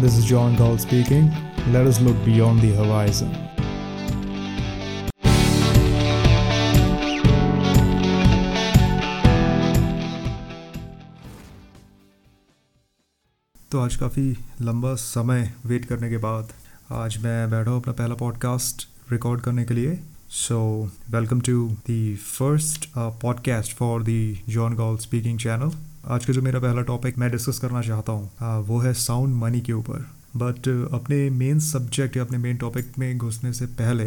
This is John Gall speaking. Let us look beyond the horizon. तो आज काफ़ी लंबा समय वेट करने के बाद आज मैं बैठा हूँ अपना पहला पॉडकास्ट रिकॉर्ड करने के लिए so welcome to the first podcast for the John Gaul speaking channel आज का जो मेरा पहला टॉपिक मैं डिस्कस करना चाहता हूँ वो है साउंड मनी के ऊपर। बट अपने मेन सब्जेक्ट या अपने मेन टॉपिक में घुसने से पहले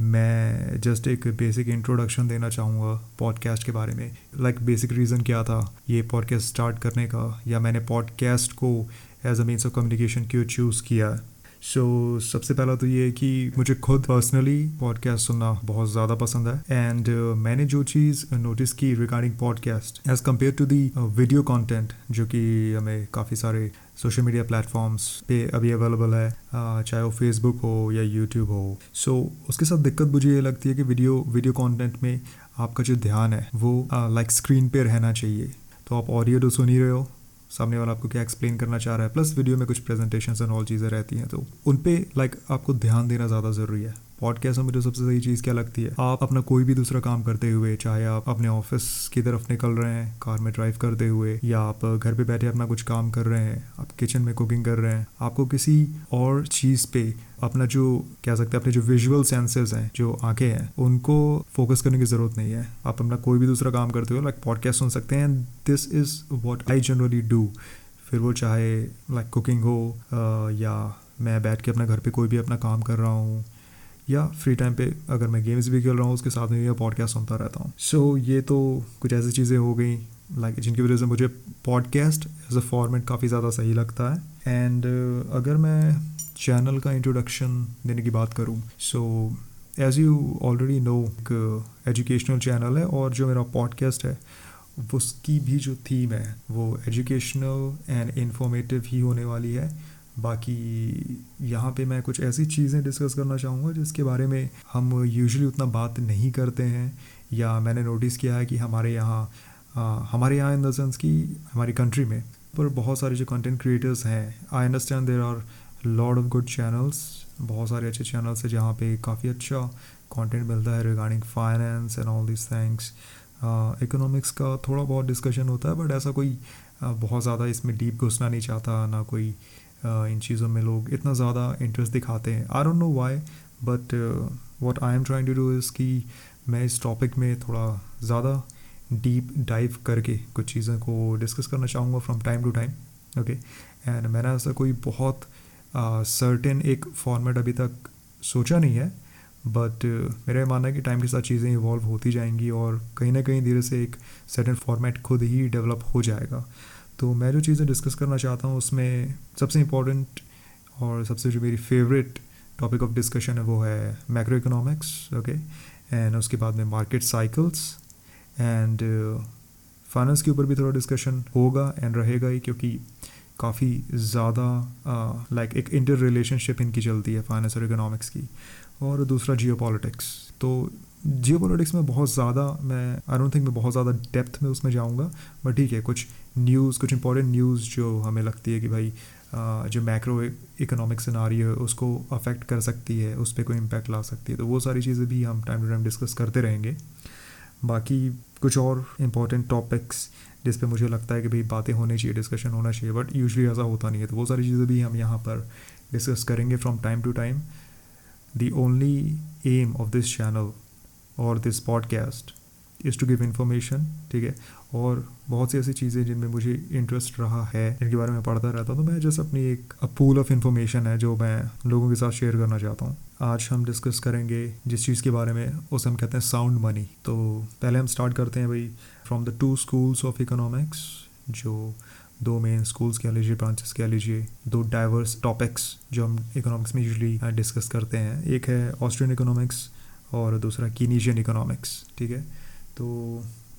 मैं जस्ट एक बेसिक इंट्रोडक्शन देना चाहूँगा पॉडकास्ट के बारे में। लाइक बेसिक रीज़न क्या था ये पॉडकास्ट स्टार्ट करने का? या मैंने पॉडकास्ट को as a means of communication क्यों चूज़ किया? सो so, सबसे पहला तो ये है कि मुझे खुद पर्सनली पॉडकास्ट सुनना बहुत ज़्यादा पसंद है। एंड uh, मैंने जो चीज़ नोटिस की regarding podcast as compared to the video content जो कि हमें काफ़ी सारे सोशल मीडिया प्लेटफॉर्म्स पे अभी अवेलेबल है uh, चाहे वो फेसबुक हो या यूट्यूब हो। सो so, उसके साथ दिक्कत मुझे ये लगती है कि वीडियो वीडियो कंटेंट में आपका जो ध्यान है वो लाइक uh, स्क्रीन like पे रहना चाहिए। तो आप ऑडियो तो सुन ही रहे हो सामने वाला आपको क्या एक्सप्लेन करना चाह रहा है? प्लस वीडियो में कुछ प्रेजेंटेशन एंड ऑल चीज़ें रहती हैं तो उन पर लाइक आपको ध्यान देना ज़्यादा ज़रूरी है। पॉडकास्ट में मुझे सबसे सही चीज़ क्या लगती है? आप अपना कोई भी दूसरा काम करते हुए, चाहे आप अपने ऑफ़िस की तरफ़ निकल रहे हैं कार में ड्राइव करते हुए, या आप घर पे बैठे अपना कुछ काम कर रहे हैं, आप किचन में कुकिंग कर रहे हैं, आपको किसी और चीज़ पे अपना जो, कह सकते हैं, अपने जो विजुअल सेंसेस हैं, जो आँखें हैं, उनको फोकस करने की ज़रूरत नहीं है। आप अपना कोई भी दूसरा काम करते हो लाइक पॉडकास्ट सुन सकते हैं this is what I generally do फिर वो चाहे लाइक कुकिंग हो या मैं बैठ के अपने घर पे कोई भी अपना काम कर रहा हूँ या फ्री टाइम पे अगर मैं गेम्स भी खेल रहा हूँ उसके साथ में मैं पॉडकास्ट सुनता रहता हूँ। सो so, ये तो कुछ ऐसी चीज़ें हो गई लाइक like, जिनकी वजह से मुझे पॉडकास्ट एज अ फॉर्मेट काफ़ी ज़्यादा सही लगता है। एंड uh, अगर मैं चैनल का इंट्रोडक्शन देने की बात करूँ so as you already know एक एजुकेशनल चैनल है और जो मेरा पॉडकास्ट है उसकी भी जो थीम है वो एजुकेशनल एंड इंफॉर्मेटिव ही होने वाली है। बाकी यहाँ पे मैं कुछ ऐसी चीज़ें डिस्कस करना चाहूँगा जिसके बारे में हम यूजुअली उतना बात नहीं करते हैं या मैंने नोटिस किया है कि हमारे यहाँ हमारे यहाँ इन द सेंस कि हमारी कंट्री में पर बहुत सारे जो कंटेंट क्रिएटर्स हैं I understand there are lot of good channels बहुत सारे अच्छे चैनल्स हैं जहाँ पे काफ़ी अच्छा कंटेंट मिलता है regarding finance and all this things economics का थोड़ा बहुत डिस्कशन होता है बट ऐसा कोई uh, बहुत ज़्यादा इसमें डीप घुसना नहीं चाहता ना कोई इन चीज़ों में लोग इतना ज़्यादा इंटरेस्ट दिखाते हैं। I don't know why but what I am trying to do is कि मैं इस टॉपिक में थोड़ा ज़्यादा डीप डाइव करके कुछ चीज़ों को डिस्कस करना चाहूँगा from time to time okay and मैंने ऐसा कोई बहुत सर्टेन uh, एक फॉर्मेट अभी तक सोचा नहीं है बट uh, मेरा मानना है कि टाइम के साथ चीज़ें इवॉल्व होती जाएँगी और कहीं ना कहीं धीरे से एक सर्टेन फॉर्मेट खुद ही डेवलप हो जाएगा। तो मैं जो चीज़ें डिस्कस करना चाहता हूँ, उसमें सबसे इम्पोर्टेंट और सबसे जो मेरी फेवरेट टॉपिक ऑफ़ डिस्कशन है वो है मैक्रो इकोनॉमिक्स ओके एंड उसके बाद में मार्केट साइकिल्स एंड फाइनेंस के ऊपर भी थोड़ा डिस्कशन होगा एंड रहेगा ही क्योंकि काफ़ी ज़्यादा लाइक एक इंटर रिलेशनशिप इनकी चलती है फाइनेंस और इकोनॉमिक्स की। और दूसरा जियो तो जियो में बहुत ज़्यादा मैं आई डोंट थिंक मैं बहुत ज़्यादा डेप्थ में उसमें जाऊँगा बट ठीक है, कुछ न्यूज़ कुछ इंपॉर्टेंट न्यूज़ जो हमें लगती है कि भाई जो मैक्रो इकोनॉमिक सिनारी है, उसको अफेक्ट कर सकती है, उस पर कोई इम्पैक्ट ला सकती है तो वो सारी चीज़ें भी हम टाइम टू टाइम डिस्कस करते रहेंगे। बाकी कुछ और इंपॉर्टेंट टॉपिक्स जिस पे मुझे लगता है कि भाई बातें होनी चाहिए डिस्कशन होना चाहिए बट यूजली ऐसा होता नहीं है तो वो सारी चीज़ें भी हम यहाँ पर डिस्कस करेंगे from time to time the only aim of this channel और this podcast is to give information ठीक है? और बहुत सी ऐसी चीज़ें जिनमें मुझे इंटरेस्ट रहा है, जिनके बारे में पढ़ता रहता हूँ। तो मैं जस्ट अपनी एक पूल ऑफ़ इन्फॉर्मेशन है जो मैं लोगों के साथ शेयर करना चाहता हूँ। आज हम डिस्कस करेंगे जिस चीज़ के बारे में, उसे हम कहते हैं साउंड मनी तो पहले हम स्टार्ट करते हैं भाई from the two schools of economics जो दो मेन स्कूल्स कह लीजिए ब्रांचेस कह लीजिए, दो डाइवर्स टॉपिक्स जो हम इकोनॉमिक्स में यूजली डिस्कस करते हैं। एक है ऑस्ट्रियन इकोनॉमिक्स और दूसरा कीनीजियन इकोनॉमिक्स ठीक है? तो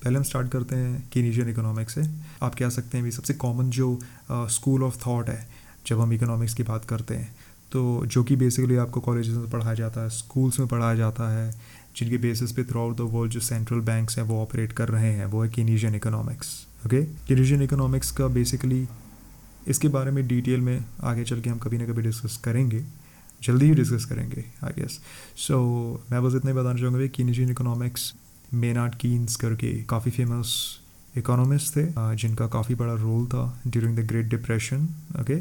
पहले हम स्टार्ट करते हैं कीनीजियन इकोनॉमिक्स से। आप कह सकते हैं भी सबसे कॉमन जो स्कूल ऑफ़ थॉट है, जब हम इकोनॉमिक्स की बात करते हैं तो जो कि बेसिकली आपको कॉलेज में पढ़ाया जाता है स्कूल्स में पढ़ाया जाता है, जिनके बेसिस पे थ्रू आउट द वर्ल्ड जो सेंट्रल बैंक्स हैं, वो ऑपरेट कर रहे हैं, वो है Keynesian economics okay Keynesian economics का बेसिकली इसके बारे में डिटेल में आगे चल के हम कभी ना कभी डिस्कस करेंगे। जल्दी ही डिस्कस करेंगे आई गेस सो मैं बस इतना ही बताना चाहूँगा भाई कीनिजियन इकोनॉमिक्स मेनार्ड कीन्स करके काफ़ी फ़ेमस इकोनॉमिस्ट थे जिनका काफ़ी बड़ा रोल था during the great depression okay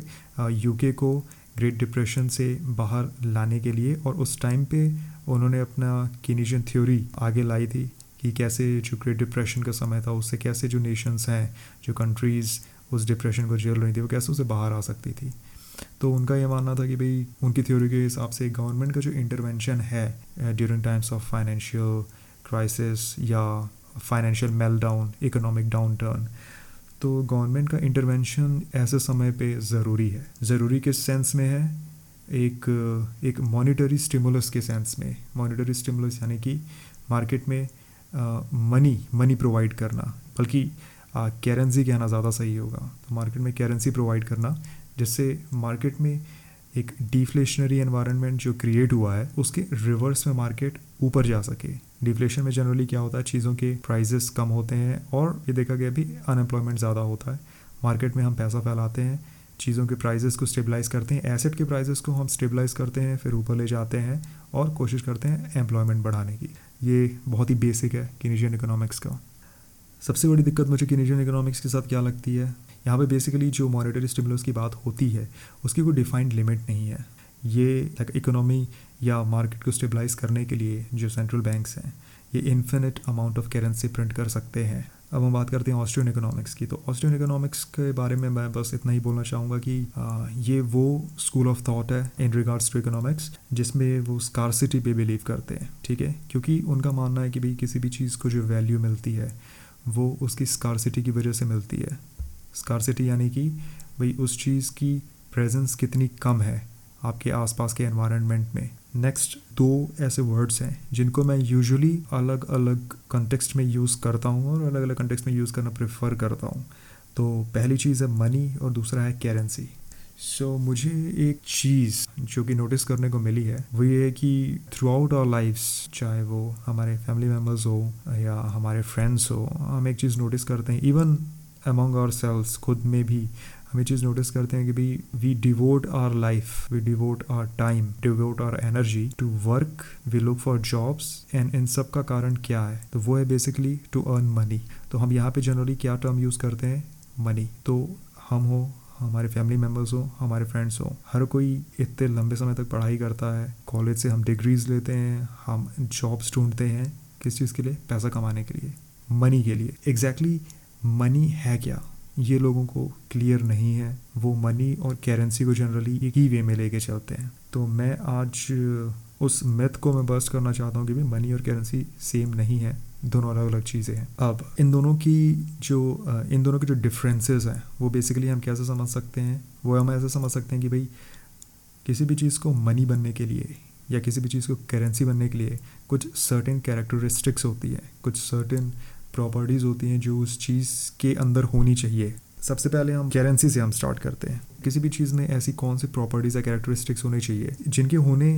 UK को ग्रेट डिप्रेशन से बाहर लाने के लिए और उस टाइम पे उन्होंने अपना कीनिजियन थ्योरी आगे लाई थी कि कैसे जो ग्रेट डिप्रेशन का समय था, उससे कैसे जो नेशंस हैं, जो कंट्रीज़ उस डिप्रेशन को झेल रही थी, वो कैसे उसे बाहर आ सकती थी। तो उनका ये मानना था कि भाई, उनकी थ्योरी के हिसाब से गवर्नमेंट का जो इंटरवेंशन है during times of financial crisis या financial meltdown economic downturn तो गवर्नमेंट का इंटरवेंशन ऐसे समय पे ज़रूरी है। ज़रूरी किस सेंस में है? एक एक मॉनिटरी स्टिमुलस के सेंस में। मॉनिटरी स्टिमुलस यानी कि मार्केट में मनी मनी प्रोवाइड करना। बल्कि करेंसी कहना ज़्यादा सही होगा। तो मार्केट में करेंसी प्रोवाइड करना जिससे मार्केट में एक डिफ्लेशनरी एनवायरनमेंट जो क्रिएट हुआ है, उसके रिवर्स में मार्केट ऊपर जा सके। डिफ्लेशन में जनरली क्या होता है? चीज़ों के प्राइजेस कम होते हैं और ये देखा गया भी अनएम्प्लॉयमेंट ज़्यादा होता है। मार्केट में हम पैसा फैलाते हैं, चीज़ों के प्राइजेस को स्टेबलाइज करते हैं एसेट के प्राइजेस को हम स्टेबलाइज करते हैं, फिर ऊपर ले जाते हैं और कोशिश करते हैं एम्प्लॉयमेंट बढ़ाने की। ये बहुत ही बेसिक है किनीजियन इकोनॉमिक्स का। सबसे बड़ी दिक्कत मुझे किनीजियन इकोनॉमिक्स के साथ क्या लगती है? यहाँ पे बेसिकली जो मॉनिटरी स्टिमुलस की बात होती है उसकी कोई डिफाइंड लिमिट नहीं है। ये इकोनॉमी या मार्केट को स्टेबलाइज करने के लिए जो सेंट्रल बैंक्स हैं ये infinite amount of currency print कर सकते हैं। अब हम बात करते हैं ऑस्ट्रियन इकोनॉमिक्स की। तो ऑस्ट्रियन इकोनॉमिक्स के बारे में मैं बस इतना ही बोलना चाहूँगा कि आ, ये वो स्कूल ऑफ़ थॉट है इन रिगार्ड्स टू इकोनॉमिक्स जिसमें वो स्कारसिटी पे बिलीव करते हैं ठीक है? क्योंकि उनका मानना है कि भाई किसी भी चीज़ को जो वैल्यू मिलती है वो उसकी स्कारसिटी की वजह से मिलती है। स्कारसिटी यानी कि भाई उस चीज़ की प्रेजेंस कितनी कम है आपके आसपास के एनवायरनमेंट में। नेक्स्ट दो ऐसे वर्ड्स हैं जिनको मैं यूजुअली अलग अलग कंटेक्स्ट में यूज़ करता हूँ और अलग अलग कंटेक्स्ट में यूज़ करना प्रेफर करता हूँ। तो पहली चीज़ है मनी और दूसरा है करेंसी सो so, मुझे एक चीज़ जो कि नोटिस करने को मिली है वो ये है कि थ्रू आउट आवर लाइफ चाहे वो हमारे फैमिली मेंबर्स हो या हमारे फ्रेंड्स हो हम एक चीज़ नोटिस करते हैं। इवन अमंग आवर सेल्स खुद में भी, हम ये चीज़ नोटिस करते हैं कि भाई we devote our life we devote our time devote our energy to work we look for jobs and इन सब का कारण क्या है? तो वो है बेसिकली टू अर्न मनी तो हम यहाँ पे जनरली क्या टर्म यूज़ करते हैं? मनी तो हम हो, हमारे फैमिली मेंबर्स हो, हमारे फ्रेंड्स हो, हर कोई इतने लंबे समय तक पढ़ाई करता है कॉलेज से हम डिग्रीज लेते हैं, हम जॉब्स ढूंढते हैं, किस चीज़ के लिए? पैसा कमाने के लिए मनी के लिए. एग्जैक्टली exactly मनी है क्या? ये लोगों को क्लियर नहीं है। वो मनी और करेंसी को जनरली एक ही वे में लेके चलते हैं। तो मैं आज, उस मिथ को मैं बस्ट करना चाहता हूँ कि भाई मनी और करेंसी सेम नहीं है। दोनों अलग अलग चीज़ें हैं। अब, इन दोनों की जो, इन दोनों के जो डिफरेंसेस हैं, वो बेसिकली हम कैसे समझ सकते हैं? वो हम ऐसे समझ सकते हैं कि भाई, किसी भी चीज़ को मनी बनने के लिए या किसी भी चीज़ को करेंसी बनने के लिए कुछ सर्टेन कैरेक्टरिस्टिक्स होती है। कुछ सर्टेन प्रॉपर्टीज़ होती हैं जो उस चीज़ के अंदर होनी चाहिए। सबसे पहले हम करेंसी से हम स्टार्ट करते हैं। किसी भी चीज़ में ऐसी कौन सी प्रॉपर्टीज़ या कैरेक्टरिस्टिक्स होनी चाहिए, जिनके होने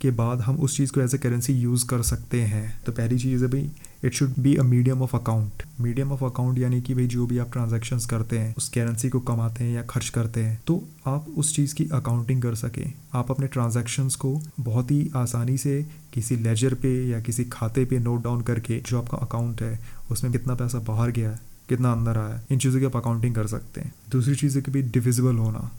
के बाद हम उस चीज़ को एज ए करेंसी यूज़ कर सकते हैं। तो पहली चीज़ है भाई it should be a medium of account medium of account यानी कि भाई जो भी आप ट्रांजेक्शन करते हैं, उस करेंसी को कमाते हैं या खर्च करते हैं तो आप उस चीज़ की अकाउंटिंग कर सकें। आप अपने ट्रांजेक्शन्स को बहुत ही आसानी से किसी लेजर पे या किसी खाते पे नोट डाउन करके जो आपका अकाउंट है, उसमें कितना पैसा बाहर गया है, कितना अंदर आया इन चीज़ों की आप अकाउंटिंग कर सकते हैं। दूसरी चीज़ है कि भाई डिविजिबल होना।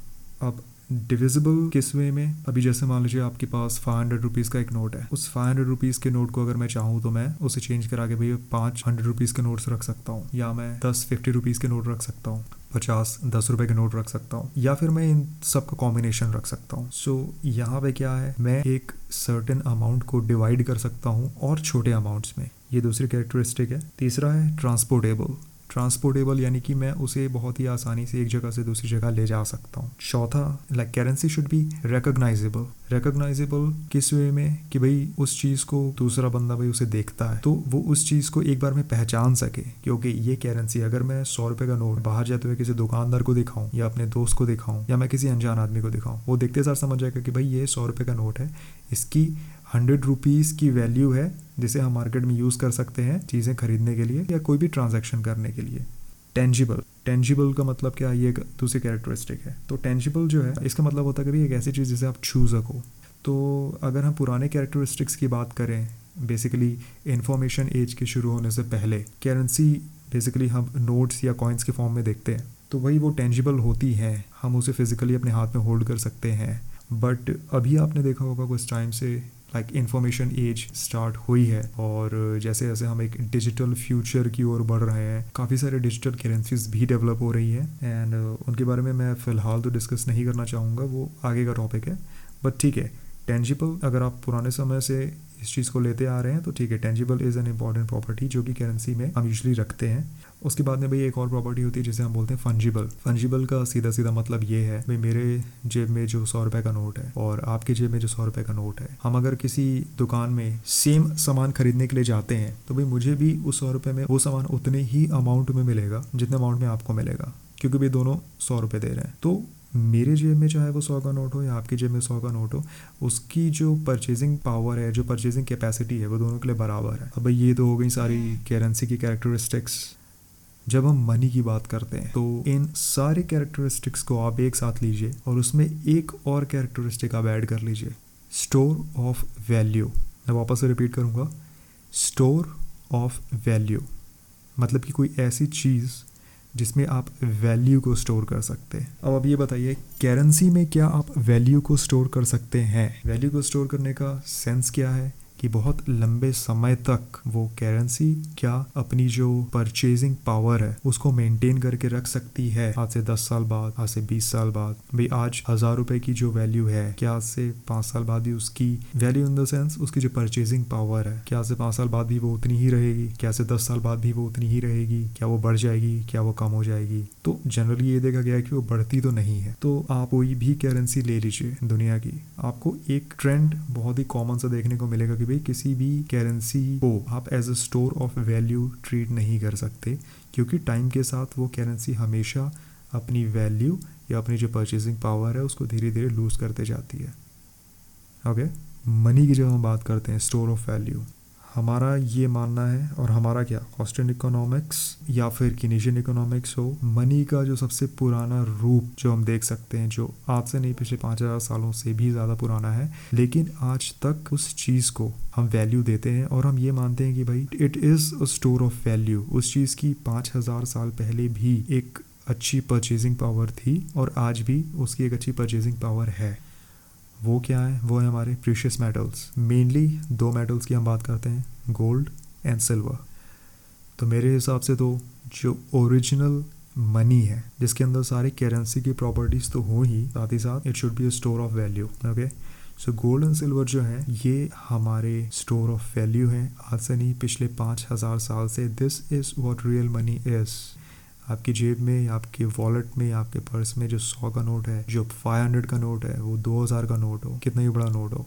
अब डिविजिबल किस वे में? अभी जैसे मान लीजिए आपके पास फाइव हंड्रेड रुपीज़ का एक नोट है। उस फाइव हंड्रेड रुपीज़ के नोट को अगर मैं चाहूँ तो मैं उसे चेंज करा के भैया पाँच हंड्रेड रुपीज़ के नोट्स रख सकता हूँ। या मैं दस फिफ्टी रुपीज़ के नोट रख सकता हूँ। पचास दस रुपए के नोट रख सकता हूँ। या फिर मैं इन सब का कॉम्बिनेशन रख सकता हूँ। सो so, यहाँ पे क्या है? मैं एक सर्टेन अमाउंट को डिवाइड कर सकता हूँ और छोटे अमाउंट्स में। ये दूसरी कैरेक्टरिस्टिक है। तीसरा है ट्रांसपोर्टेबल ट्रांसपोर्टेबल यानी कि मैं उसे बहुत ही आसानी से एक जगह से दूसरी जगह ले जा सकता हूँ। चौथा like currency should be recognisable recognisable किस वे में? कि भाई उस चीज़ को दूसरा बंदा भाई उसे देखता है। तो वो उस चीज़ को एक बार में पहचान सके, क्योंकि ये करेंसी अगर मैं सौ रुपए का नोट बाहर जाते हुए किसी दुकानदार को दिखाऊँ, या अपने दोस्त को दिखाऊँ, या मैं किसी अनजान आदमी को दिखाऊँ, वो देखते सार समझ जाएगा कि भाई ये सौ रुपए का नोट है। इसकी हंड्रेड रुपीज़ की वैल्यू है, जिसे हम मार्केट में यूज़ कर सकते हैं चीज़ें खरीदने के लिए या कोई भी ट्रांजैक्शन करने के लिए। टेंजिबल टेंजिबल का मतलब क्या? ये एक दूसरी कैरेक्टरिस्टिक है। तो टेंजिबल जो है, इसका मतलब होता है कि भाई एक ऐसी चीज़ जिसे आप छू सको तो अगर हम पुराने कैरेक्टरिस्टिक्स की बात करें बेसिकली इंफॉर्मेशन एज के शुरू होने से पहले करेंसी बेसिकली हम नोट्स या कॉइन्स के फॉर्म में देखते हैं। तो वही वो टेंजिबल होती है, हम उसे फिजिकली अपने हाथ में होल्ड कर सकते हैं। बट अभी आपने देखा होगा कुछ टाइम से लाइक इंफॉर्मेशन एज स्टार्ट हुई है और जैसे जैसे हम एक डिजिटल फ्यूचर की ओर बढ़ रहे हैं, काफ़ी सारे डिजिटल करेंसीज भी डेवलप हो रही है एंड उनके बारे में मैं फ़िलहाल तो डिस्कस नहीं करना चाहूँगा, वो आगे का टॉपिक है। बट ठीक है टेंजिबल अगर आप पुराने समय से इस चीज़ को लेते आ रहे हैं तो ठीक है tangible is an important property जो कि करेंसी में हम यूजली रखते हैं। उसके बाद में भाई एक और प्रॉपर्टी होती है जिसे हम बोलते हैं फंजिबल फंजिबल का सीधा सीधा मतलब ये है, भाई मेरे जेब में जो सौ रुपए का नोट है और आपके जेब में जो सौ रुपए का नोट है, हम अगर किसी दुकान में सेम सामान खरीदने के लिए जाते हैं तो भाई मुझे भी उस सौ रुपए में वो सामान उतने ही अमाउंट में मिलेगा जितने अमाउंट में आपको मिलेगा, क्योंकि भाई दोनों सौ रुपये दे रहे हैं। तो मेरे जेब में चाहे वो सौ का नोट हो या आपकी जेब में सौ का नोट हो, उसकी जो परचेजिंग पावर है, जो परचेजिंग कैपेसिटी है, वो दोनों के लिए बराबर है। अब ये तो हो गई सारी करेंसी की कैरेक्टरिस्टिक्स जब हम मनी की बात करते हैं तो इन सारे कैरेक्टरिस्टिक्स को आप एक साथ लीजिए और उसमें एक और कैरेक्टरिस्टिक आप ऐड कर लीजिए। स्टोर ऑफ़ वैल्यू मैं वापस से रिपीट करूँगा। स्टोर ऑफ़ वैल्यू मतलब कि कोई ऐसी चीज़ जिसमें आप वैल्यू को स्टोर कर सकते हैं। अब अब ये बताइए करेंसी में क्या आप वैल्यू को स्टोर कर सकते हैं? वैल्यू को स्टोर करने का सेंस क्या है? कि बहुत लंबे समय तक वो करेंसी क्या अपनी जो परचेजिंग पावर है, उसको मेंटेन करके रख सकती है। आज से दस साल बाद, आज से बीस साल बाद, भाई आज हज़ार रुपए की जो वैल्यू है, क्या आज से पाँच साल बाद भी उसकी वैल्यू इन द सेंस उसकी जो परचेजिंग पावर है, क्या आज से पाँच साल बाद भी वो उतनी ही रहेगी? क्या से दस साल बाद भी वो उतनी ही रहेगी? क्या वो बढ़ जाएगी? क्या वो कम हो जाएगी? तो जनरली ये देखा गया है कि वो बढ़ती तो नहीं है। तो आप कोई भी करेंसी ले लीजिए दुनिया की, आपको एक ट्रेंड बहुत ही कॉमन सा देखने को मिलेगा कि भाई किसी भी करेंसी को आप as a store of value treat नहीं कर सकते, क्योंकि टाइम के साथ वो करेंसी हमेशा अपनी वैल्यू या अपनी जो परचेजिंग पावर है उसको धीरे धीरे लूज करते जाती है। ओके मनी की जब हम बात करते हैं स्टोर ऑफ़ वैल्यू हमारा ये मानना है और हमारा क्या? ऑस्ट्रेन इकोनॉमिक्स या फिर किनेशियन इकोनॉमिक्स हो मनी का जो सबसे पुराना रूप जो हम देख सकते हैं, जो आज से नहीं, पिछले पाँच हज़ार सालों से भी ज़्यादा पुराना है, लेकिन आज तक उस चीज़ को हम वैल्यू देते हैं और हम ये मानते हैं कि भाई it is a store of value उस चीज़ की पाँच हज़ार साल पहले भी एक अच्छी परचेजिंग पावर थी और आज भी उसकी एक अच्छी परचेजिंग पावर है। वो क्या है? वो है हमारे प्रीशियस मेटल्स मेनली दो मेटल्स की हम बात करते हैं गोल्ड एंड सिल्वर तो मेरे हिसाब से तो जो ओरिजिनल मनी है, जिसके अंदर सारी करेंसी की प्रॉपर्टीज़ तो हो ही, साथ ही साथ it should be a store of value okay so gold and silver जो है, ये हमारे स्टोर ऑफ़ वैल्यू है। आज से नहीं, पिछले पाँच हज़ार साल से this is what real money is आपकी जेब में, आपके वॉलेट में, आपके पर्स में जो सौ का नोट है, जो फाइव हंड्रेड का नोट है, वो दो हज़ार का नोट हो, कितना ही बड़ा नोट हो,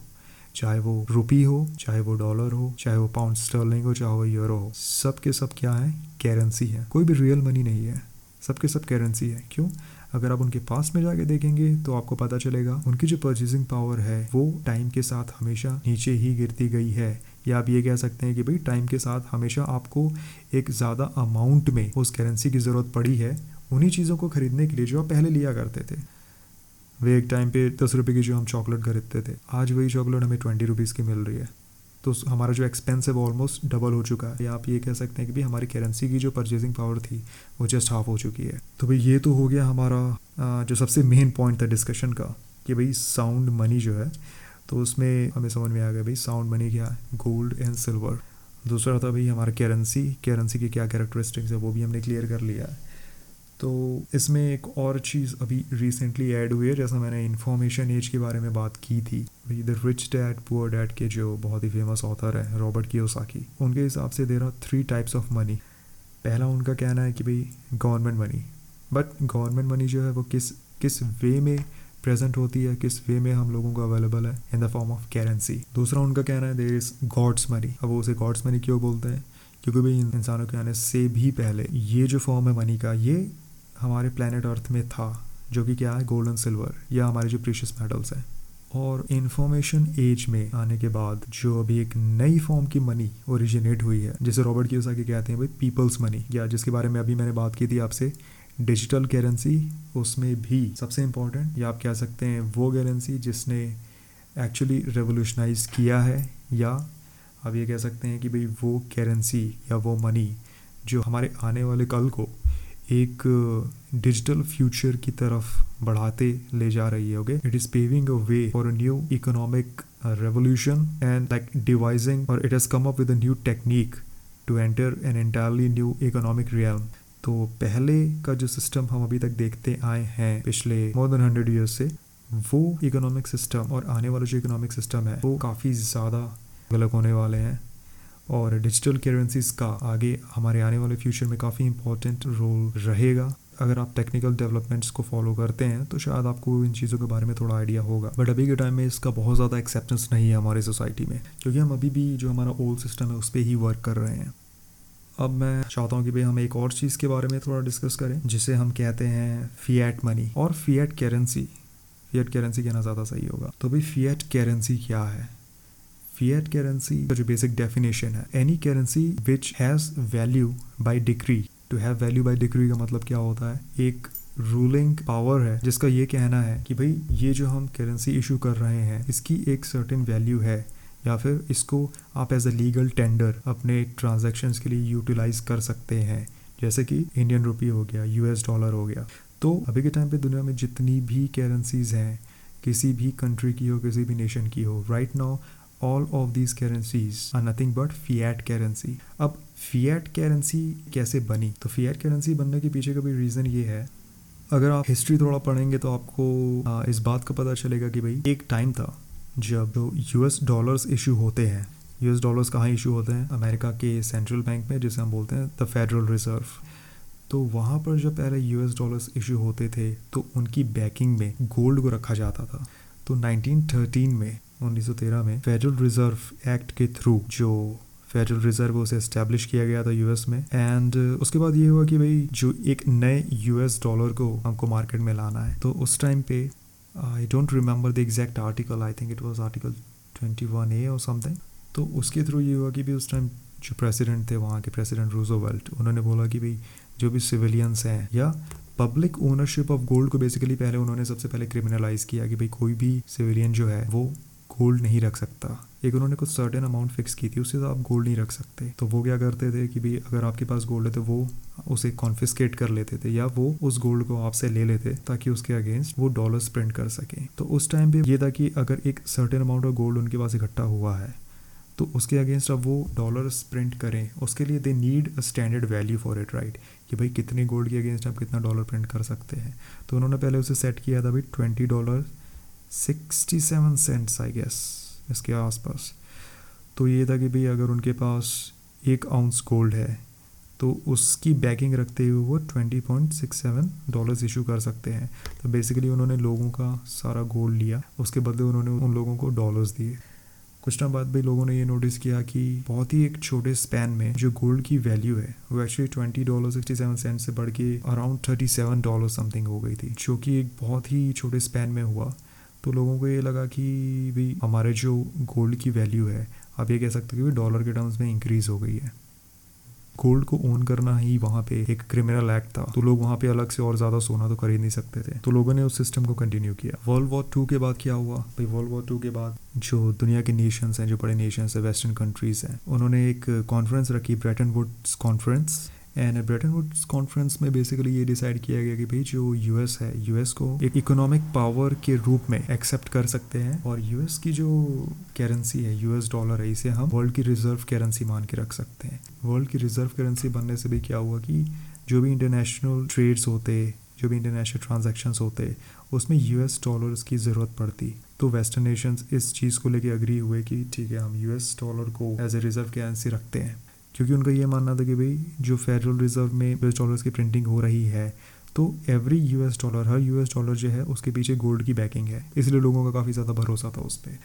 चाहे वो रुपी हो, चाहे वो डॉलर हो, चाहे वो पाउंड स्टर्लिंग हो, चाहे वो यूरो हो सब के सब क्या है? करेंसी है। कोई भी रियल मनी नहीं है। सब के सब करेंसी है। क्यों? अगर आप उनके पास में जाके देखेंगे तो आपको पता चलेगा, उनकी जो परचेजिंग पावर है, वो टाइम के साथ हमेशा नीचे ही गिरती गई है। या आप ये कह सकते हैं कि भाई टाइम के साथ हमेशा आपको एक ज़्यादा अमाउंट में उस करेंसी की ज़रूरत पड़ी है, उन्हीं चीज़ों को ख़रीदने के लिए जो आप पहले लिया करते थे। वे एक टाइम पे दस रुपये की जो हम चॉकलेट खरीदते थे, आज वही चॉकलेट हमें ट्वेंटी रुपीज़ की मिल रही है। तो हमारा जो एक्सपेंस है वो ऑलमोस्ट डबल हो चुका है। या आप ये कह सकते हैं कि भाई हमारी करेंसी की जो परचेजिंग पावर थी, वो जस्ट हाफ़ हो चुकी है। तो भाई ये तो हो गया हमारा जो सबसे मेन पॉइंट था डिस्कशन का, कि भाई साउंड मनी जो है तो उसमें हमें समझ में आ गया भाई साउंड मनी क्या है? गोल्ड एंड सिल्वर दूसरा था भाई हमारा करेंसी करेंसी की क्या कैरेक्टरिस्टिक्स है वो भी हमने क्लियर कर लिया है। तो इसमें एक और चीज़ अभी रिसेंटली ऐड हुई है, जैसा मैंने इन्फॉर्मेशन एज के बारे में बात की थी। The rich dad poor dad के जो बहुत ही फ़ेमस ऑथर है रॉबर्ट की उनके हिसाब से दे रहा थ्री टाइप्स ऑफ़ मनी पहला उनका कहना है कि भाई government money but government money जो है वो किस किस वे में प्रेजेंट होती है, किस वे में हम लोगों को अवेलेबल है in the form of currency दूसरा उनका कहना है देर इज़ गॉड्स मनी अब वो उसे गॉड्स मनी क्यों बोलते हैं? क्योंकि भाई, इंसानों के आने से भी पहले ये जो फॉर्म है मनी का, ये हमारे प्लानट अर्थ में था, जो कि क्या है? गोल्ड एंड सिल्वर या हमारे जो प्रीशियस मेटल्स हैं। और इंफॉर्मेशन एज में आने के बाद जो अभी एक नई फॉर्म की मनी ओरिजिनेट हुई है, जिसे रॉबर्ट की कहते हैं भाई पीपल्स मनी या जिसके बारे में अभी मैंने बात की थी आपसे डिजिटल करेंसी उसमें भी सबसे इम्पोर्टेंट या आप कह सकते हैं वो करेंसी जिसने एक्चुअली रेवोल्यूशनाइज किया है, या आप ये कह सकते हैं कि भाई वो करेंसी या वो मनी जो हमारे आने वाले कल को एक डिजिटल फ्यूचर की तरफ़ बढ़ाते ले जा रही है okay it is paving a way for a new economic revolution and like devising और it has come up with a new technique to enter an entirely new economic realm तो पहले का जो सिस्टम हम अभी तक देखते आए हैं, पिछले मोर देन हंड्रेड ईयर्स से, वो इकोनॉमिक सिस्टम और आने वाला जो इकोनॉमिक सिस्टम है, वो काफ़ी ज़्यादा अलग होने वाले हैं। और डिजिटल करेंसीज का आगे हमारे आने वाले फ्यूचर में काफ़ी इंपॉर्टेंट रोल रहेगा। अगर आप टेक्निकल डेवलपमेंट्स को फॉलो करते हैं तो शायद आपको इन चीज़ों के बारे में थोड़ा आइडिया होगा। बट अभी के टाइम में इसका बहुत ज़्यादा एक्सेप्टेंस नहीं है हमारे सोसाइटी में, क्योंकि हम अभी भी जो हमारा ओल्ड सिस्टम है, उस पर ही वर्क कर रहे हैं। अब मैं चाहता हूँ कि भाई हम एक और चीज़ के बारे में थोड़ा डिस्कस करें, जिसे हम कहते हैं फिएट मनी और फिएट करेंसी फिएट करेंसी कहना ज़्यादा सही होगा। तो भाई फिएट करेंसी क्या है? फिएट करेंसी का जो बेसिक डेफिनेशन है any currency which has value by decree to have value by decree का मतलब क्या होता है? एक रूलिंग पावर है, जिसका ये कहना है कि भाई, ये जो हम करेंसी इशू कर रहे हैं, इसकी एक सर्टेन वैल्यू है, या फिर इसको आप एज अ लीगल टेंडर अपने ट्रांजेक्शन के लिए यूटिलाइज कर सकते हैं। जैसे कि इंडियन रुपी हो गया यूएस डॉलर हो गया। तो अभी के टाइम पे दुनिया में जितनी भी करेंसीज हैं, किसी भी कंट्री की हो, किसी भी नेशन की हो right right now all of these currencies are nothing but fiat currency अब फिएट करेंसी कैसे बनी? तो फिएट करेंसी बनने के पीछे का भी रीज़न ये है, अगर आप हिस्ट्री थोड़ा पढ़ेंगे तो आपको इस बात का पता चलेगा कि भाई, एक टाइम था जब यूएस डॉलर्स इशू होते हैं। यूएस डॉलर्स कहाँ इशू होते हैं? अमेरिका के सेंट्रल बैंक में, जिसे हम बोलते हैं द फेडरल रिज़र्व तो वहाँ पर जब पहले यूएस डॉलर्स इशू होते थे तो उनकी बैकिंग में गोल्ड को रखा जाता था। तो 1913 में 1913 में फेडरल रिज़र्व एक्ट के थ्रू जो फेडरल रिज़र्व उसे इस्टेब्लिश किया गया था यूएस में एंड उसके बाद ये हुआ कि भाई जो एक नए यूएस डॉलर को हमको मार्केट में लाना है। तो उस टाइम पे I don't remember the exact article I think it was article 21 A और समथिंग तो उसके थ्रू ये हुआ कि भी उस टाइम जो प्रेसिडेंट थे, वहाँ के प्रेसिडेंट रूजोवेल्ट उन्होंने बोला कि भाई जो भी सिविलियंस हैं, या पब्लिक ओनरशिप ऑफ़ गोल्ड को बेसिकली पहले उन्होंने सबसे पहले क्रिमिनलाइज किया कि भाई कोई भी सिविलियन जो है, वो गोल्ड नहीं रख सकता। एक उन्होंने कुछ सर्टेन अमाउंट फिक्स की थी उससे तो आप गोल्ड नहीं रख सकते। तो वो क्या करते थे कि भाई, अगर आपके पास गोल्ड है तो वो उसे कॉन्फिस्केट कर लेते थे, या वो उस गोल्ड को आपसे ले लेते ताकि उसके अगेंस्ट वो डॉलर्स प्रिंट कर सके। तो उस टाइम पे ये था कि अगर एक सर्टेन अमाउंट ऑफ़ गोल्ड उनके पास इकट्ठा हुआ है तो उसके अगेंस्ट अब वो डॉलर्स प्रिंट करें। उसके लिए they need a standard value for it right कि भाई, कितने गोल्ड के अगेंस्ट आप कितना डॉलर प्रिंट कर सकते हैं। तो उन्होंने पहले उसे सेट किया था भाई twenty dollar sixty seven cents I guess इसके आसपास। तो ये था कि भाई अगर उनके पास एक आउंस गोल्ड है तो उसकी बैकिंग रखते हुए वो twenty point six seven dollars issue कर सकते हैं। तो बेसिकली उन्होंने लोगों का सारा गोल्ड लिया, उसके बदले उन्होंने उन लोगों को डॉलर्स दिए। कुछ टाइम बाद भी लोगों ने ये नोटिस किया कि बहुत ही एक छोटे स्पैन में जो गोल्ड की वैल्यू है, वो actually twenty dollar sixty seven cent से बढ़ के around thirty seven dollar something हो गई थी, जो कि एक बहुत ही छोटे स्पैन में हुआ। तो लोगों को ये लगा कि भाई हमारे जो गोल्ड की वैल्यू है, आप ये कह सकते हो कि डॉलर के टर्म्स में इंक्रीज हो गई है। गोल्ड को ओन करना ही वहाँ पे एक क्रिमिनल एक्ट था। तो लोग वहाँ पे अलग से और ज़्यादा सोना तो खरीद नहीं सकते थे। तो लोगों ने उस सिस्टम को कंटिन्यू किया। वर्ल्ड वॉर टू के बाद क्या हुआ? भाई वर्ल्ड वॉर टू के बाद जो दुनिया के नेशंस हैं, जो बड़े नेशंस हैं वेस्टर्न कंट्रीज़ हैं, उन्होंने एक कॉन्फ्रेंस रखी Bretton Woods conference and Bretton Woods conference में बेसिकली ये डिसाइड किया गया कि भाई जो यूएस है यूएस को एक इकोनॉमिक पावर के रूप में एक्सेप्ट कर सकते हैं और यूएस की जो करेंसी है यूएस डॉलर है, इसे हम वर्ल्ड की रिज़र्व करेंसी मान के रख सकते हैं। वर्ल्ड की रिज़र्व करेंसी बनने से भी क्या हुआ कि जो भी इंटरनेशनल ट्रेड्स होते, जो भी इंटरनेशनल ट्रांजेक्शन होते, उसमें यूएस डॉलर्स की ज़रूरत पड़ती। तो वेस्टर्न नेशंस इस चीज़ को लेके अग्री हुए कि ठीक है, हम यूएस डॉलर को एज ए रिज़र्व करेंसी रखते हैं। क्योंकि उनका ये मानना था कि भाई, जो फेडरल रिज़र्व में यूएस डॉलर्स की प्रिंटिंग हो रही है तो एवरी यूएस डॉलर हर यूएस डॉलर जो है, उसके पीछे गोल्ड की बैकिंग है। इसलिए लोगों का काफ़ी ज़्यादा भरोसा था उस पर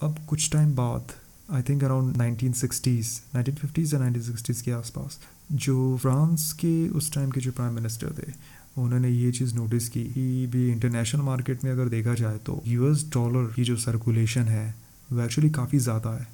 अब कुछ टाइम बाद I think around nineteen sixties nineteen fifties या नाइनटीन सिक्सटीज़ के आसपास, जो फ्रांस के उस टाइम के जो प्राइम मिनिस्टर थे, उन्होंने ये चीज़ नोटिस की कि भी इंटरनेशनल मार्केट में अगर देखा जाए तो यूएस डॉलर की जो सर्कुलेशन है, वो एक्चुअली काफ़ी ज़्यादा है।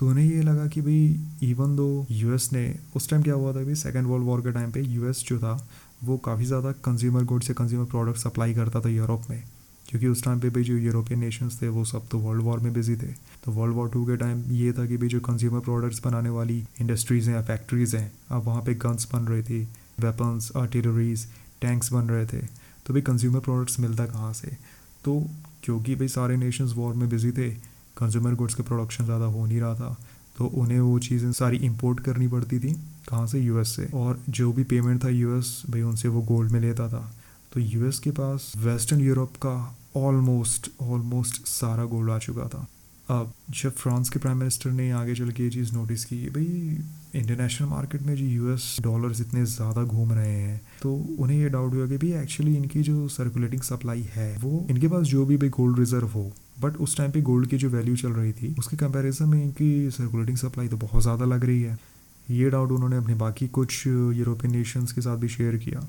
तो उन्हें ये लगा कि भाई इवन दो यूएस ने, उस टाइम क्या हुआ था भाई सेकेंड वर्ल्ड वॉर के टाइम पे यूएस जो था, वो काफ़ी ज़्यादा कंज्यूमर गुड्स से कंज्यूमर प्रोडक्ट सप्लाई करता था यूरोप में। क्योंकि उस टाइम पे भी जो यूरोपियन नेशंस थे, वो सब तो वर्ल्ड वॉर में बिज़ी थे। तो वर्ल्ड वॉर टू के टाइम ये था कि भाई जो कंज्यूमर प्रोडक्ट्स बनाने वाली इंडस्ट्रीज़ हैं या फैक्ट्रीज़ हैं, अब वहाँ पे गन्स बन रही थी वेपन्स आर्टिलरीज टैंक्स बन रहे थे। तो भाई कंज्यूमर प्रोडक्ट्स मिलता कहाँ से? तो क्योंकि भाई सारे नेशंस वॉर में बिज़ी थे कंज्यूमर गुड्स का प्रोडक्शन ज़्यादा हो नहीं रहा था तो उन्हें वो चीज़ें सारी इंपोर्ट करनी पड़ती थी कहाँ से? यूएस से। और जो भी पेमेंट था यूएस भाई उनसे वो गोल्ड में लेता था। तो यूएस के पास वेस्टर्न यूरोप का ऑलमोस्ट ऑलमोस्ट सारा गोल्ड आ चुका था। अब जब फ्रांस के प्राइम मिनिस्टर ने आगे चल के ये चीज़ नोटिस की, भाई इंटरनेशनल मार्केट में जो यूएस डॉलर्स इतने ज़्यादा घूम रहे हैं तो उन्हें ये डाउट हुआ कि भाई एक्चुअली इनकी जो सर्कुलेटिंग सप्लाई है, वो इनके पास जो भी भाई गोल्ड रिज़र्व हो बट उस टाइम पे गोल्ड की जो वैल्यू चल रही थी, उसके कंपैरिजन में इनकी सर्कुलेटिंग सप्लाई तो बहुत ज़्यादा लग रही है। ये डाउट उन्होंने अपने बाकी कुछ यूरोपियन नेशंस के साथ भी शेयर किया।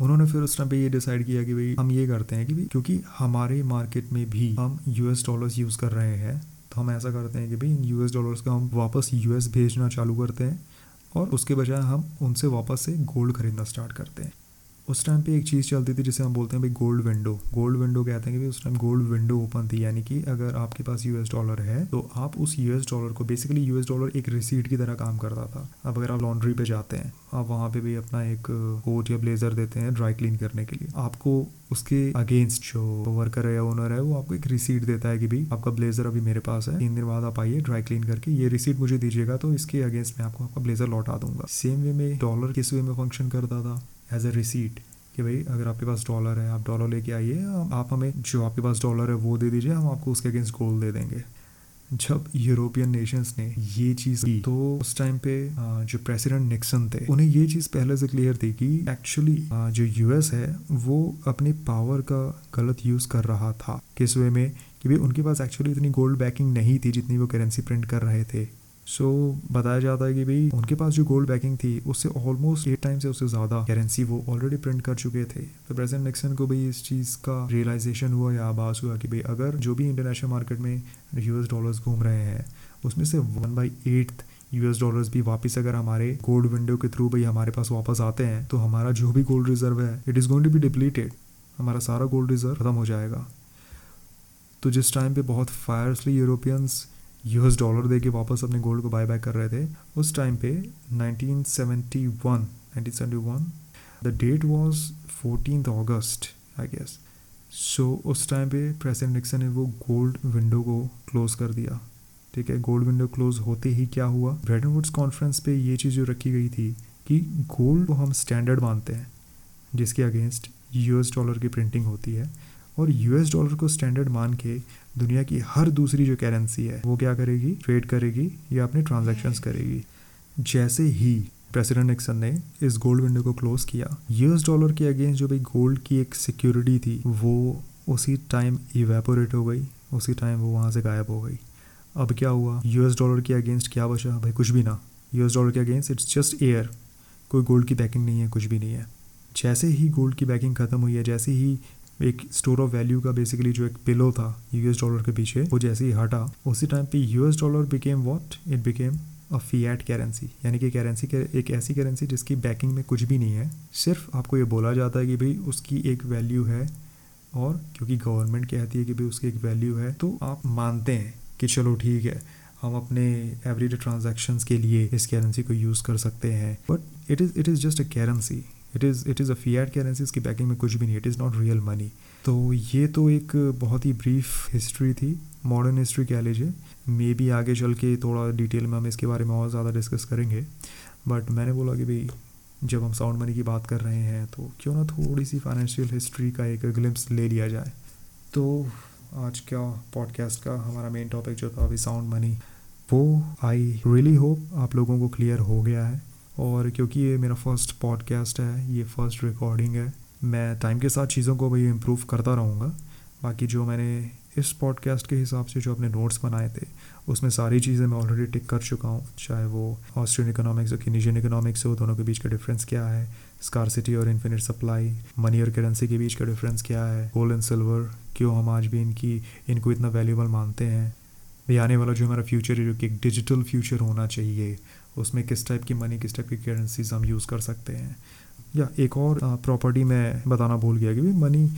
उन्होंने फिर उस टाइम पे ये डिसाइड किया कि भाई हम ये करते हैं कि भाई, क्योंकि हमारे मार्केट में भी हम यूएस डॉलर्स यूज़ कर रहे हैं तो हम ऐसा करते हैं कि भाई इन यू एस डॉलर्स का हम वापस यू एस भेजना चालू करते हैं और उसके बजाय हम उनसे वापस से गोल्ड खरीदना स्टार्ट करते हैं। उस टाइम पे एक चीज़ चलती थी जिसे हम बोलते हैं भाई गोल्ड विंडो गोल्ड विंडो कहते हैं कि उस टाइम गोल्ड विंडो ओपन थी. यानी कि अगर आपके पास यूएस डॉलर है तो आप उस यूएस डॉलर को बेसिकली यूएस डॉलर एक रिसीट की तरह काम करता था. अब अगर आप लॉन्ड्री पे जाते हैं, आप वहाँ पे भी अपना एक कोट या ब्लेजर देते हैं ड्राई क्लीन करने के लिए. आपको उसके अगेंस्ट जो वर्कर है या ओनर है, वो आपको एक रिसीट देता है कि भाई आपका ब्लेजर अभी मेरे पास है. तीन दिन बाद आप आइए ड्राई क्लीन करके ये रिसीट मुझे दीजिएगा तो इसके अगेंस्ट मैं आपको आपका ब्लेजर लौटा दूँगा. सेम वे में डॉलर किस वे में फ़ंक्शन करता था? एज अ रिसीट कि भाई, अगर आपके पास डॉलर है, आप डॉलर लेके आइए आप हमें, जो आपके पास डॉलर है, वो दे दीजिए, हम आपको उसके अगेंस्ट गोल्ड दे देंगे। जब यूरोपियन नेशंस ने ये चीज़ की तो उस टाइम पे जो प्रेसिडेंट निक्सन थे, उन्हें ये चीज़ पहले से क्लियर थी कि एक्चुअली जो यूएस है, वो अपने पावर का गलत यूज़ कर रहा था। किस वे में? कि भाई, उनके पास एक्चुअली इतनी गोल्ड बैकिंग नहीं थी जितनी वो करेंसी प्रिंट कर रहे थे। सो so, बताया जाता है कि भाई उनके पास जो गोल्ड बैकिंग थी उससे ऑलमोस्ट एट टाइम से उससे ज़्यादा करेंसी वो ऑलरेडी प्रिंट कर चुके थे। तो प्रेसिडेंट निक्सन को भाई इस चीज़ का रियलाइजेशन हुआ या आभास हुआ कि भाई अगर जो भी इंटरनेशनल मार्केट में यूएस डॉलर्स घूम रहे हैं उसमें से one by eighth US dollars भी वापस अगर हमारे गोल्ड विंडो के थ्रू भाई हमारे पास वापस आते हैं तो हमारा जो भी गोल्ड रिज़र्व है it is going to be depleted हमारा सारा गोल्ड रिज़र्व खत्म हो जाएगा। तो जिस टाइम पे बहुत फायरसली यूरोपियंस यूएस डॉलर दे के वापस अपने गोल्ड को बाय बैक कर रहे थे। उस टाइम पे 1971 1971 the date was fourteen August I guess so उस टाइम पे प्रेसिडेंट निक्सन ने वो गोल्ड विंडो को क्लोज कर दिया। ठीक है गोल्ड विंडो क्लोज होते ही क्या हुआ? ब्रेडन वुड्स कॉन्फ्रेंस पे ये चीज़ जो रखी गई थी कि गोल्ड को हम स्टैंडर्ड मानते हैं, जिसके अगेंस्ट यूएस डॉलर की प्रिंटिंग होती है। और यूएस डॉलर को स्टैंडर्ड मान के दुनिया की हर दूसरी जो करेंसी है, वो क्या करेगी? ट्रेड करेगी या अपने ट्रांजेक्शन करेगी? जैसे ही प्रेसिडेंट निक्सन ने इस गोल्ड विंडो को क्लोज किया यूएस डॉलर के अगेंस्ट जो भाई गोल्ड की एक सिक्योरिटी थी, वो उसी टाइम इवेपोरेट हो गई, उसी टाइम वो वहाँ से गायब हो गई। अब क्या हुआ? यूएस डॉलर के अगेंस्ट क्या बचा? भाई, कुछ भी ना। यूएस डॉलर के अगेंस्ट इट्स जस्ट एयर कोई गोल्ड की बैकिंग नहीं है, कुछ भी नहीं है। जैसे ही गोल्ड की बैकिंग ख़त्म हुई है, जैसे ही एक स्टोर ऑफ़ वैल्यू का बेसिकली जो एक पिलो था यूएस डॉलर के पीछे, वो जैसे ही हटा, उसी टाइम पे US dollar became what it became a fiat currency यानी कि करेंसी के, एक ऐसी करेंसी जिसकी बैकिंग में कुछ भी नहीं है। सिर्फ़ आपको ये बोला जाता है कि भाई उसकी एक वैल्यू है और क्योंकि गवर्नमेंट कहती है कि भाई उसकी एक वैल्यू है तो आप मानते हैं कि चलो ठीक है, हम अपने एवरीडे ट्रांजेक्शन्स के लिए इस करेंसी को यूज़ कर सकते हैं। But it is it is just a currency it is it is a fiat currency इसकी बैकिंग में कुछ भी नहीं it is not real money तो ये तो एक बहुत ही ब्रीफ हिस्ट्री थी मॉडर्न हिस्ट्री कह लीजिए. मे बी आगे चल के थोड़ा डिटेल में हम इसके बारे में और ज़्यादा डिस्कस करेंगे. बट मैंने बोला कि भाई, जब हम साउंड मनी की बात कर रहे हैं तो क्यों ना थोड़ी सी फाइनेंशियल हिस्ट्री का एक ग्लिम्स ले लिया जाए. तो आज का पॉडकास्ट का हमारा मेन टॉपिक जो था, अभी साउंड मनी वो आई रियली होप आप लोगों को क्लियर हो गया है. और क्योंकि ये मेरा फ़र्स्ट पॉडकास्ट है, ये फ़र्स्ट रिकॉर्डिंग है, मैं टाइम के साथ चीज़ों को भाई इम्प्रूव करता रहूँगा। बाकी जो मैंने इस पॉडकास्ट के हिसाब से जो अपने नोट्स बनाए थे, उसमें सारी चीज़ें मैं ऑलरेडी टिक कर चुका हूँ। चाहे वो ऑस्ट्रेलियन इकोनॉमिक्स और किनीजियन इकोनॉमिक्स हो, दोनों के बीच का डिफरेंस क्या है? स्कारसिटी और इन्फिनिट सप्लाई मनी और करेंसी के बीच का डिफरेंस क्या है? गोल्ड एंड सिल्वर क्यों हम आज भी इनकी, इनको इतना वैल्यूबल मानते हैं? भाई आने वाला जो हमारा फ्यूचर है, जो कि एक डिजिटल फ्यूचर होना चाहिए। उसमें किस टाइप की मनी किस टाइप की करेंसीज हम यूज़ कर सकते हैं। या एक और प्रॉपर्टी मैं बताना भूल गया कि मनी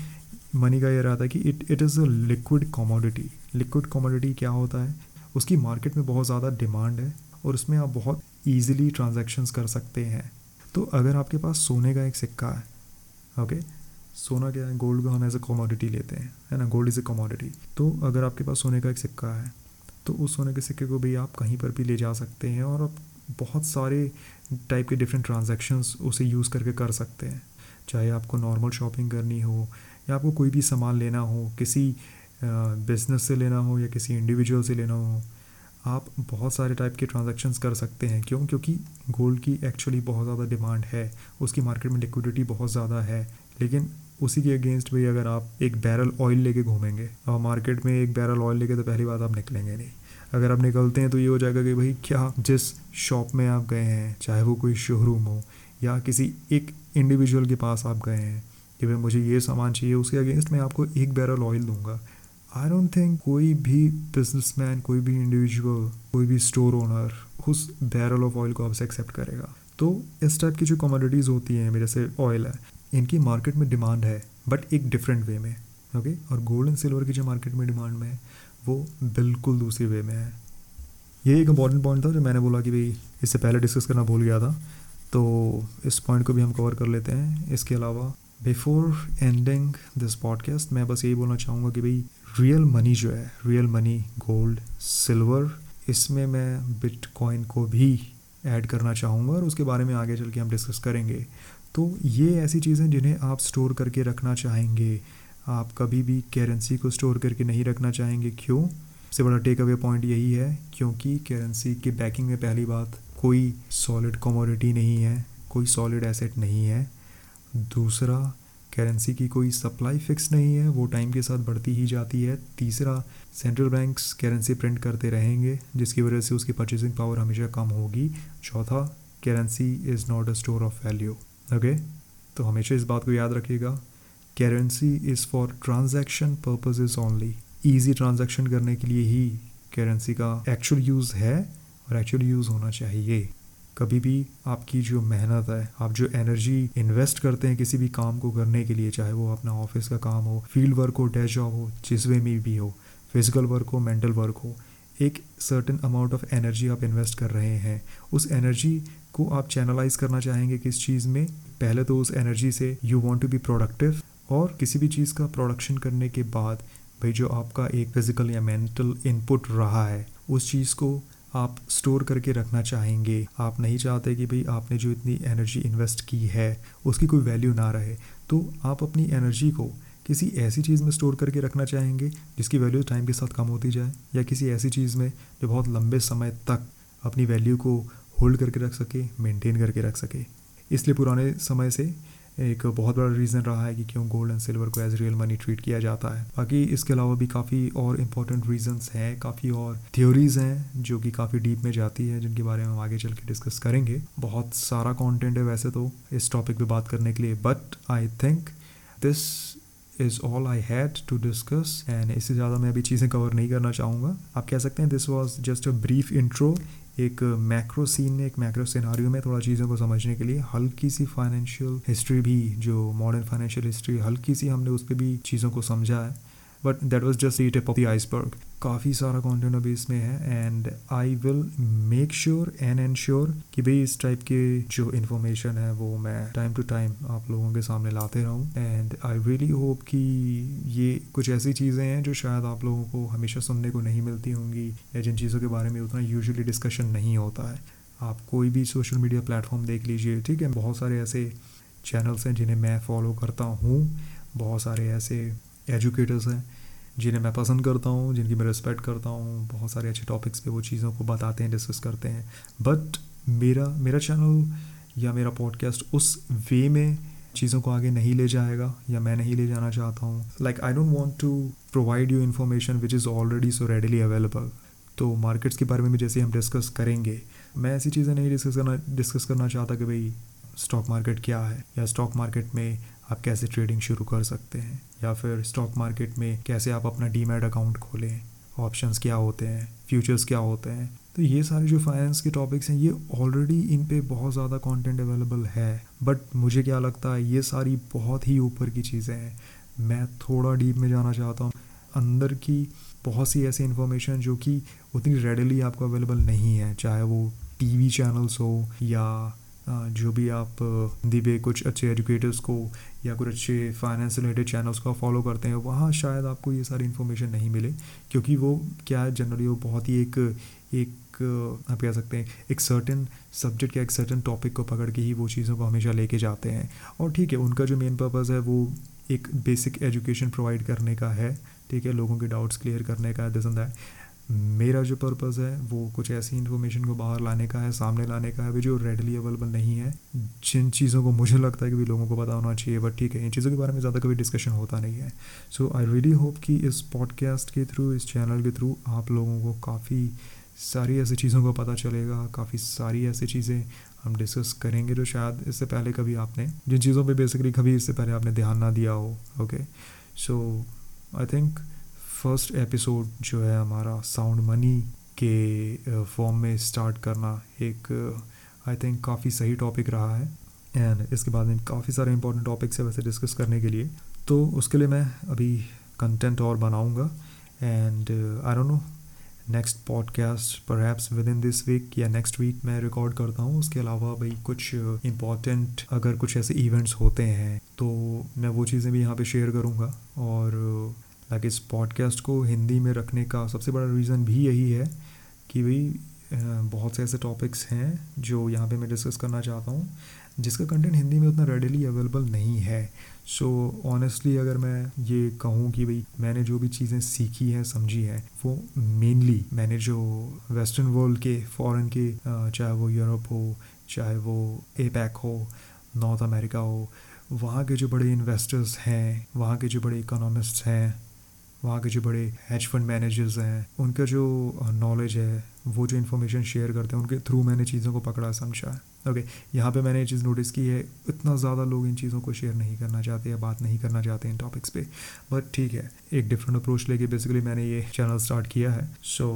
मनी का ये रहता है कि it it is a liquid commodity liquid commodity क्या होता है? उसकी मार्केट में बहुत ज़्यादा डिमांड है और उसमें आप बहुत ईजिली ट्रांजेक्शन्स कर सकते हैं। तो अगर आपके पास सोने का एक सिक्का है ओके सोना क्या है? गोल्ड को हम एज ए कमोडिटी लेते हैं, है ना? गोल्ड इज़ ए कमोडिटी तो अगर आपके पास सोने का एक सिक्का है तो उस सोने के सिक्के को भी आप कहीं पर भी ले जा सकते हैं और आप बहुत सारे टाइप के डिफरेंट ट्रांजेक्शन्स उसे यूज़ करके कर सकते हैं। चाहे आपको नॉर्मल शॉपिंग करनी हो या आपको कोई भी सामान लेना हो, किसी बिज़नेस से लेना हो या किसी इंडिविजुअल से लेना हो, आप बहुत सारे टाइप के ट्रांजेक्शन्स कर सकते हैं। क्यों? क्योंकि गोल्ड की एक्चुअली बहुत ज़्यादा डिमांड है, उसकी मार्केट में लिक्विडिटी बहुत ज़्यादा है, लेकिन उसी के अगेंस्ट भी अगर आप एक बैरल ऑयल लेके घूमेंगे, और मार्केट में एक बैरल ऑयल लेके तो पहली बात आप निकलेंगे नहीं। अगर आप निकलते हैं तो ये हो जाएगा कि भाई क्या जिस शॉप में आप गए हैं, चाहे वो कोई शोरूम हो या किसी एक इंडिविजुअल के पास आप गए हैं कि भाई मुझे ये सामान चाहिए, उसके अगेंस्ट मैं आपको एक बैरल ऑयल दूँगा आई डोंट थिंक कोई भी बिजनेसमैन कोई भी इंडिविजुअल कोई भी स्टोर ओनर उस बैरल ऑफ़ ऑयल को आपसे एक्सेप्ट करेगा तो इस टाइप की जो कमोडिटीज़ होती हैं, मेरे से ऑयल है, इनकी मार्केट में डिमांड है बट एक डिफरेंट वे में ओके? और गोल्ड एंड सिल्वर की जो मार्केट में डिमांड में है वो बिल्कुल दूसरी वे में है। ये एक इंपॉर्टेंट पॉइंट था जो मैंने बोला कि भाई इससे पहले डिस्कस करना भूल गया था। तो इस पॉइंट को भी हम कवर कर लेते हैं। इसके अलावा बिफोर एंडिंग दिस पॉडकास्ट मैं बस यही बोलना चाहूँगा कि भाई रियल मनी जो है रियल मनी गोल्ड सिल्वर इसमें मैं बिटकॉइन को भी ऐड करना चाहूँगा और उसके बारे में आगे चल के हम डिस्कस करेंगे। तो ये ऐसी चीज़ें जिन्हें आप स्टोर करके रखना चाहेंगे। आप कभी भी करेंसी को स्टोर करके नहीं रखना चाहेंगे, क्यों? सबसे बड़ा टेक अवे पॉइंट यही है, क्योंकि करेंसी के बैकिंग में पहली बात, कोई सॉलिड कमोडिटी नहीं है, कोई सॉलिड एसेट नहीं है। दूसरा करेंसी की कोई सप्लाई फिक्स नहीं है, वो टाइम के साथ बढ़ती ही जाती है। तीसरा सेंट्रल बैंक्स करेंसी प्रिंट करते रहेंगे, जिसकी वजह से उसकी परचेसिंग पावर हमेशा कम होगी। चौथा currency is not a store of value okay तो हमेशा इस बात को याद रखिएगा currency is for transaction purposes only easy transaction करने के लिए ही करेंसी का एक्चुअल यूज़ है और एक्चुअल यूज़ होना चाहिए। कभी भी आपकी जो मेहनत है, आप जो एनर्जी इन्वेस्ट करते हैं किसी भी काम को करने के लिए, चाहे वो अपना ऑफ़िस का काम हो फ़ील्ड वर्क हो डे जॉब हो, जिस वे में भी हो फ़िज़िकल वर्क हो मेंटल वर्क हो, एक सर्टन अमाउंट ऑफ़ एनर्जी आप इन्वेस्ट कर रहे हैं। उस एनर्जी को आप चैनलाइज करना चाहेंगे किस चीज़ में? पहले तो उस एनर्जी से you want to be productive और किसी भी चीज़ का प्रोडक्शन करने के बाद भाई जो आपका एक फ़िज़िकल या मेंटल इनपुट रहा है, उस चीज़ को आप स्टोर करके रखना चाहेंगे। आप नहीं चाहते कि भाई आपने जो इतनी एनर्जी इन्वेस्ट की है, उसकी कोई वैल्यू ना रहे। तो आप अपनी एनर्जी को किसी ऐसी चीज़ में स्टोर करके रखना चाहेंगे, जिसकी वैल्यू टाइम के साथ कम होती जाए, या किसी ऐसी चीज़ में जो बहुत लंबे समय तक अपनी वैल्यू को होल्ड करके रख सके मेंटेन करके रख सके। इसलिए पुराने समय से एक बहुत बड़ा रीज़न रहा है कि क्यों गोल्ड एंड सिल्वर को एज रियल मनी ट्रीट किया जाता है। बाकी इसके अलावा भी काफ़ी और इम्पोर्टेंट रीजंस हैं, काफ़ी और थ्योरीज हैं, जो कि काफ़ी डीप में जाती है, जिनके बारे में हम आगे चल के डिस्कस करेंगे। बहुत सारा कॉन्टेंट है वैसे तो इस टॉपिक पे बात करने के लिए but I think this is all I had to discuss and इससे ज़्यादा मैं अभी चीज़ें कवर नहीं करना चाहूँगा। आप कह सकते हैं this was just a brief intro एक मैक्रो सीन में, एक मैक्रो सिनारियो में थोड़ा चीज़ों को समझने के लिए हल्की सी फाइनेंशियल हिस्ट्री भी, जो मॉडर्न फाइनेंशियल हिस्ट्री हल्की सी हमने उस पर भी चीज़ों को समझा है। But that was just the tip of the iceberg काफ़ी सारा कॉन्टेंट अभी इसमें है and I will make sure and ensure कि भाई इस टाइप के जो इन्फॉर्मेशन है वो मैं टाइम टू टाइम आप लोगों के सामने लाते रहूँ। एंड आई रियली होप कि ये कुछ ऐसी चीज़ें हैं जो शायद आप लोगों को हमेशा सुनने को नहीं मिलती होंगी, या जिन चीज़ों के बारे में उतना यूजली डिस्कशन नहीं होता है। आप कोई भी सोशल मीडिया प्लेटफॉर्म देख लीजिए, ठीक है? बहुत सारे ऐसे चैनल्स हैं जिन्हें मैं फॉलो करता हूँ। बहुत सारे ऐसे एजुकेटर्स हैं, जिन्हें मैं पसंद करता हूँ, जिनकी मैं रिस्पेक्ट करता हूँ, बहुत सारे अच्छे टॉपिक्स पे वो चीज़ों को बताते हैं डिस्कस करते हैं। बट मेरा मेरा चैनल या मेरा पॉडकास्ट उस वे में चीज़ों को आगे नहीं ले जाएगा या मैं नहीं ले जाना चाहता हूँ। Like I don't want to provide you information which is already so readily available तो मार्केट्स के बारे में भी जैसे हम डिस्कस करेंगे, मैं ऐसी चीज़ें नहीं डिस्कस करना डिस्कस करना चाहता कि भाई स्टॉक मार्केट क्या है? या स्टॉक मार्केट में आप कैसे ट्रेडिंग शुरू कर सकते हैं? या फिर स्टॉक मार्केट में कैसे आप अपना डीमेट अकाउंट खोलें? ऑप्शंस क्या होते हैं? फ्यूचर्स क्या होते हैं? तो ये सारे जो फाइनेंस के टॉपिक्स हैं, ये ऑलरेडी इन पे बहुत ज़्यादा कंटेंट अवेलेबल है। बट मुझे क्या लगता है, ये सारी बहुत ही ऊपर की चीज़ें हैं। मैं थोड़ा डीप में जाना चाहता हूँ। अंदर की बहुत सी ऐसी इन्फॉर्मेशन जो कि उतनी रेडली आपको अवेलेबल नहीं है, चाहे वो टीवी चैनल्स हो या जो भी आप पे कुछ अच्छे एजुकेटर्स को या कुछ अच्छे फाइनेंस रिलेटेड चैनल्स को फॉलो करते हैं, वहाँ शायद आपको ये सारी इन्फॉर्मेशन नहीं मिले, क्योंकि वो क्या है जनरली वो बहुत ही एक एक आप कह सकते हैं, एक सर्टन सब्जेक्ट या एक सर्टन टॉपिक को पकड़ के ही वो चीज़ों को हमेशा लेके जाते हैं। और ठीक है, उनका जो मेन पर्पज़ है वो एक बेसिक एजुकेशन प्रोवाइड करने का है, ठीक है, लोगों के डाउट्स क्लियर करने का दिस एंड दैट मेरा जो पर्पज़ है, वो कुछ ऐसी इन्फॉर्मेशन को बाहर लाने का है, सामने लाने का है भी जो रेडली अवेलेबल नहीं है, जिन चीज़ों को मुझे लगता है कि भी लोगों को पता होना चाहिए बट ठीक है, इन चीज़ों के बारे में ज़्यादा कभी डिस्कशन होता नहीं है। सो आई रियली होप कि इस पॉडकास्ट के थ्रू इस चैनल के थ्रू आप लोगों को काफ़ी सारी ऐसी चीज़ों का पता चलेगा, काफ़ी सारी ऐसी चीज़ें हम डिस्कस करेंगे जो शायद इससे पहले कभी आपने, जिन चीज़ों पे बेसिकली कभी इससे पहले आपने ध्यान ना दिया हो okay so I think first episode जो है हमारा साउंड मनी के फॉर्म में स्टार्ट करना एक आई थिंक काफ़ी सही टॉपिक रहा है। एंड इसके बाद में काफ़ी सारे इंपॉर्टेंट टॉपिक्स है वैसे डिस्कस करने के लिए। तो उसके लिए मैं अभी कंटेंट और बनाऊँगा। And I don't know next podcast पर HEPS within this week या नेक्स्ट वीक मैं रिकॉर्ड करता हूँ। उसके अलावा भाई कुछ इंपॉर्टेंट अगर कुछ ऐसे इवेंट्स होते हैं तो मैं वो चीज़ें भी यहाँ पे शेयर करूँगा। और लाइक इस पॉडकास्ट को हिंदी में रखने का सबसे बड़ा रीज़न भी यही है कि भाई बहुत से ऐसे टॉपिक्स हैं जो यहाँ पे मैं डिस्कस करना चाहता हूँ जिसका कंटेंट हिंदी में उतना रेडली अवेलेबल नहीं है। सो so, ऑनेस्टली अगर मैं ये कहूँ कि भाई मैंने जो भी चीज़ें सीखी हैं समझी हैं वो मेनली मैंने जो वेस्टर्न वर्ल्ड के फॉरेन के चाहे वो यूरोप हो चाहे वो ए हो नॉर्थ अमेरिका हो वहाँ के जो बड़े इन्वेस्टर्स हैं वहाँ के जो बड़े इकोनॉमिस्ट हैं वहाँ के जो बड़े हैच फंड मैनेजर्स हैं, उनका जो नॉलेज है, वो जो इन्फॉर्मेशन शेयर करते हैं, उनके थ्रू मैंने चीज़ों को पकड़ा, समझा ओके यहाँ पे मैंने ये चीज़ नोटिस की है, इतना ज़्यादा लोग इन चीज़ों को शेयर नहीं करना चाहते या बात नहीं करना चाहते इन टॉपिक्स पे बट ठीक है, एक डिफरेंट अप्रोच लेके बेसिकली मैंने ये चैनल स्टार्ट किया है so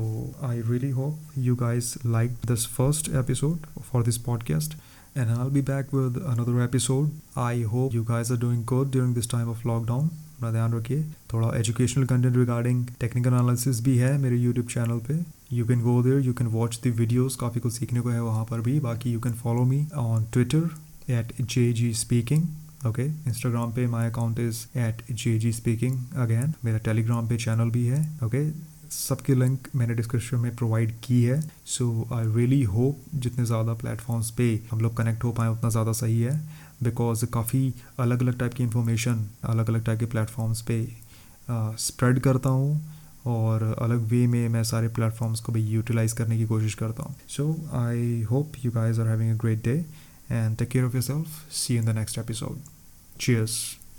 I really hope you guys like this first episode for this podcast and I'll be back with another episode. I hope you guys are doing good during this time of lockdown. अपना ध्यान रखिए। थोड़ा educational content regarding technical analysis भी है मेरे YouTube channel पे। You can go there you can watch the videos काफ़ी कुछ सीखने को है वहाँ पर भी। बाकी you can follow me on Twitter at J G speaking okay Instagram पे my account is at J G speaking again मेरा टेलीग्राम पे चैनल भी है ओके okay? सबकी लिंक मैंने डिस्क्रिप्शन में प्रोवाइड की है। सो आई रियली होप जितने ज़्यादा प्लेटफॉर्म्स पे हम लोग कनेक्ट हो पाए, उतना ज़्यादा सही है। बिकॉज़ काफ़ी अलग अलग टाइप की इंफॉर्मेशन अलग अलग टाइप के प्लेटफॉर्म्स पे स्प्रेड करता हूँ और अलग वे में मैं सारे प्लेटफॉर्म्स को भी यूटिलाइज करने की कोशिश करता हूँ। So I hope you guys are having a great day and take care of your self see in the next episode cheers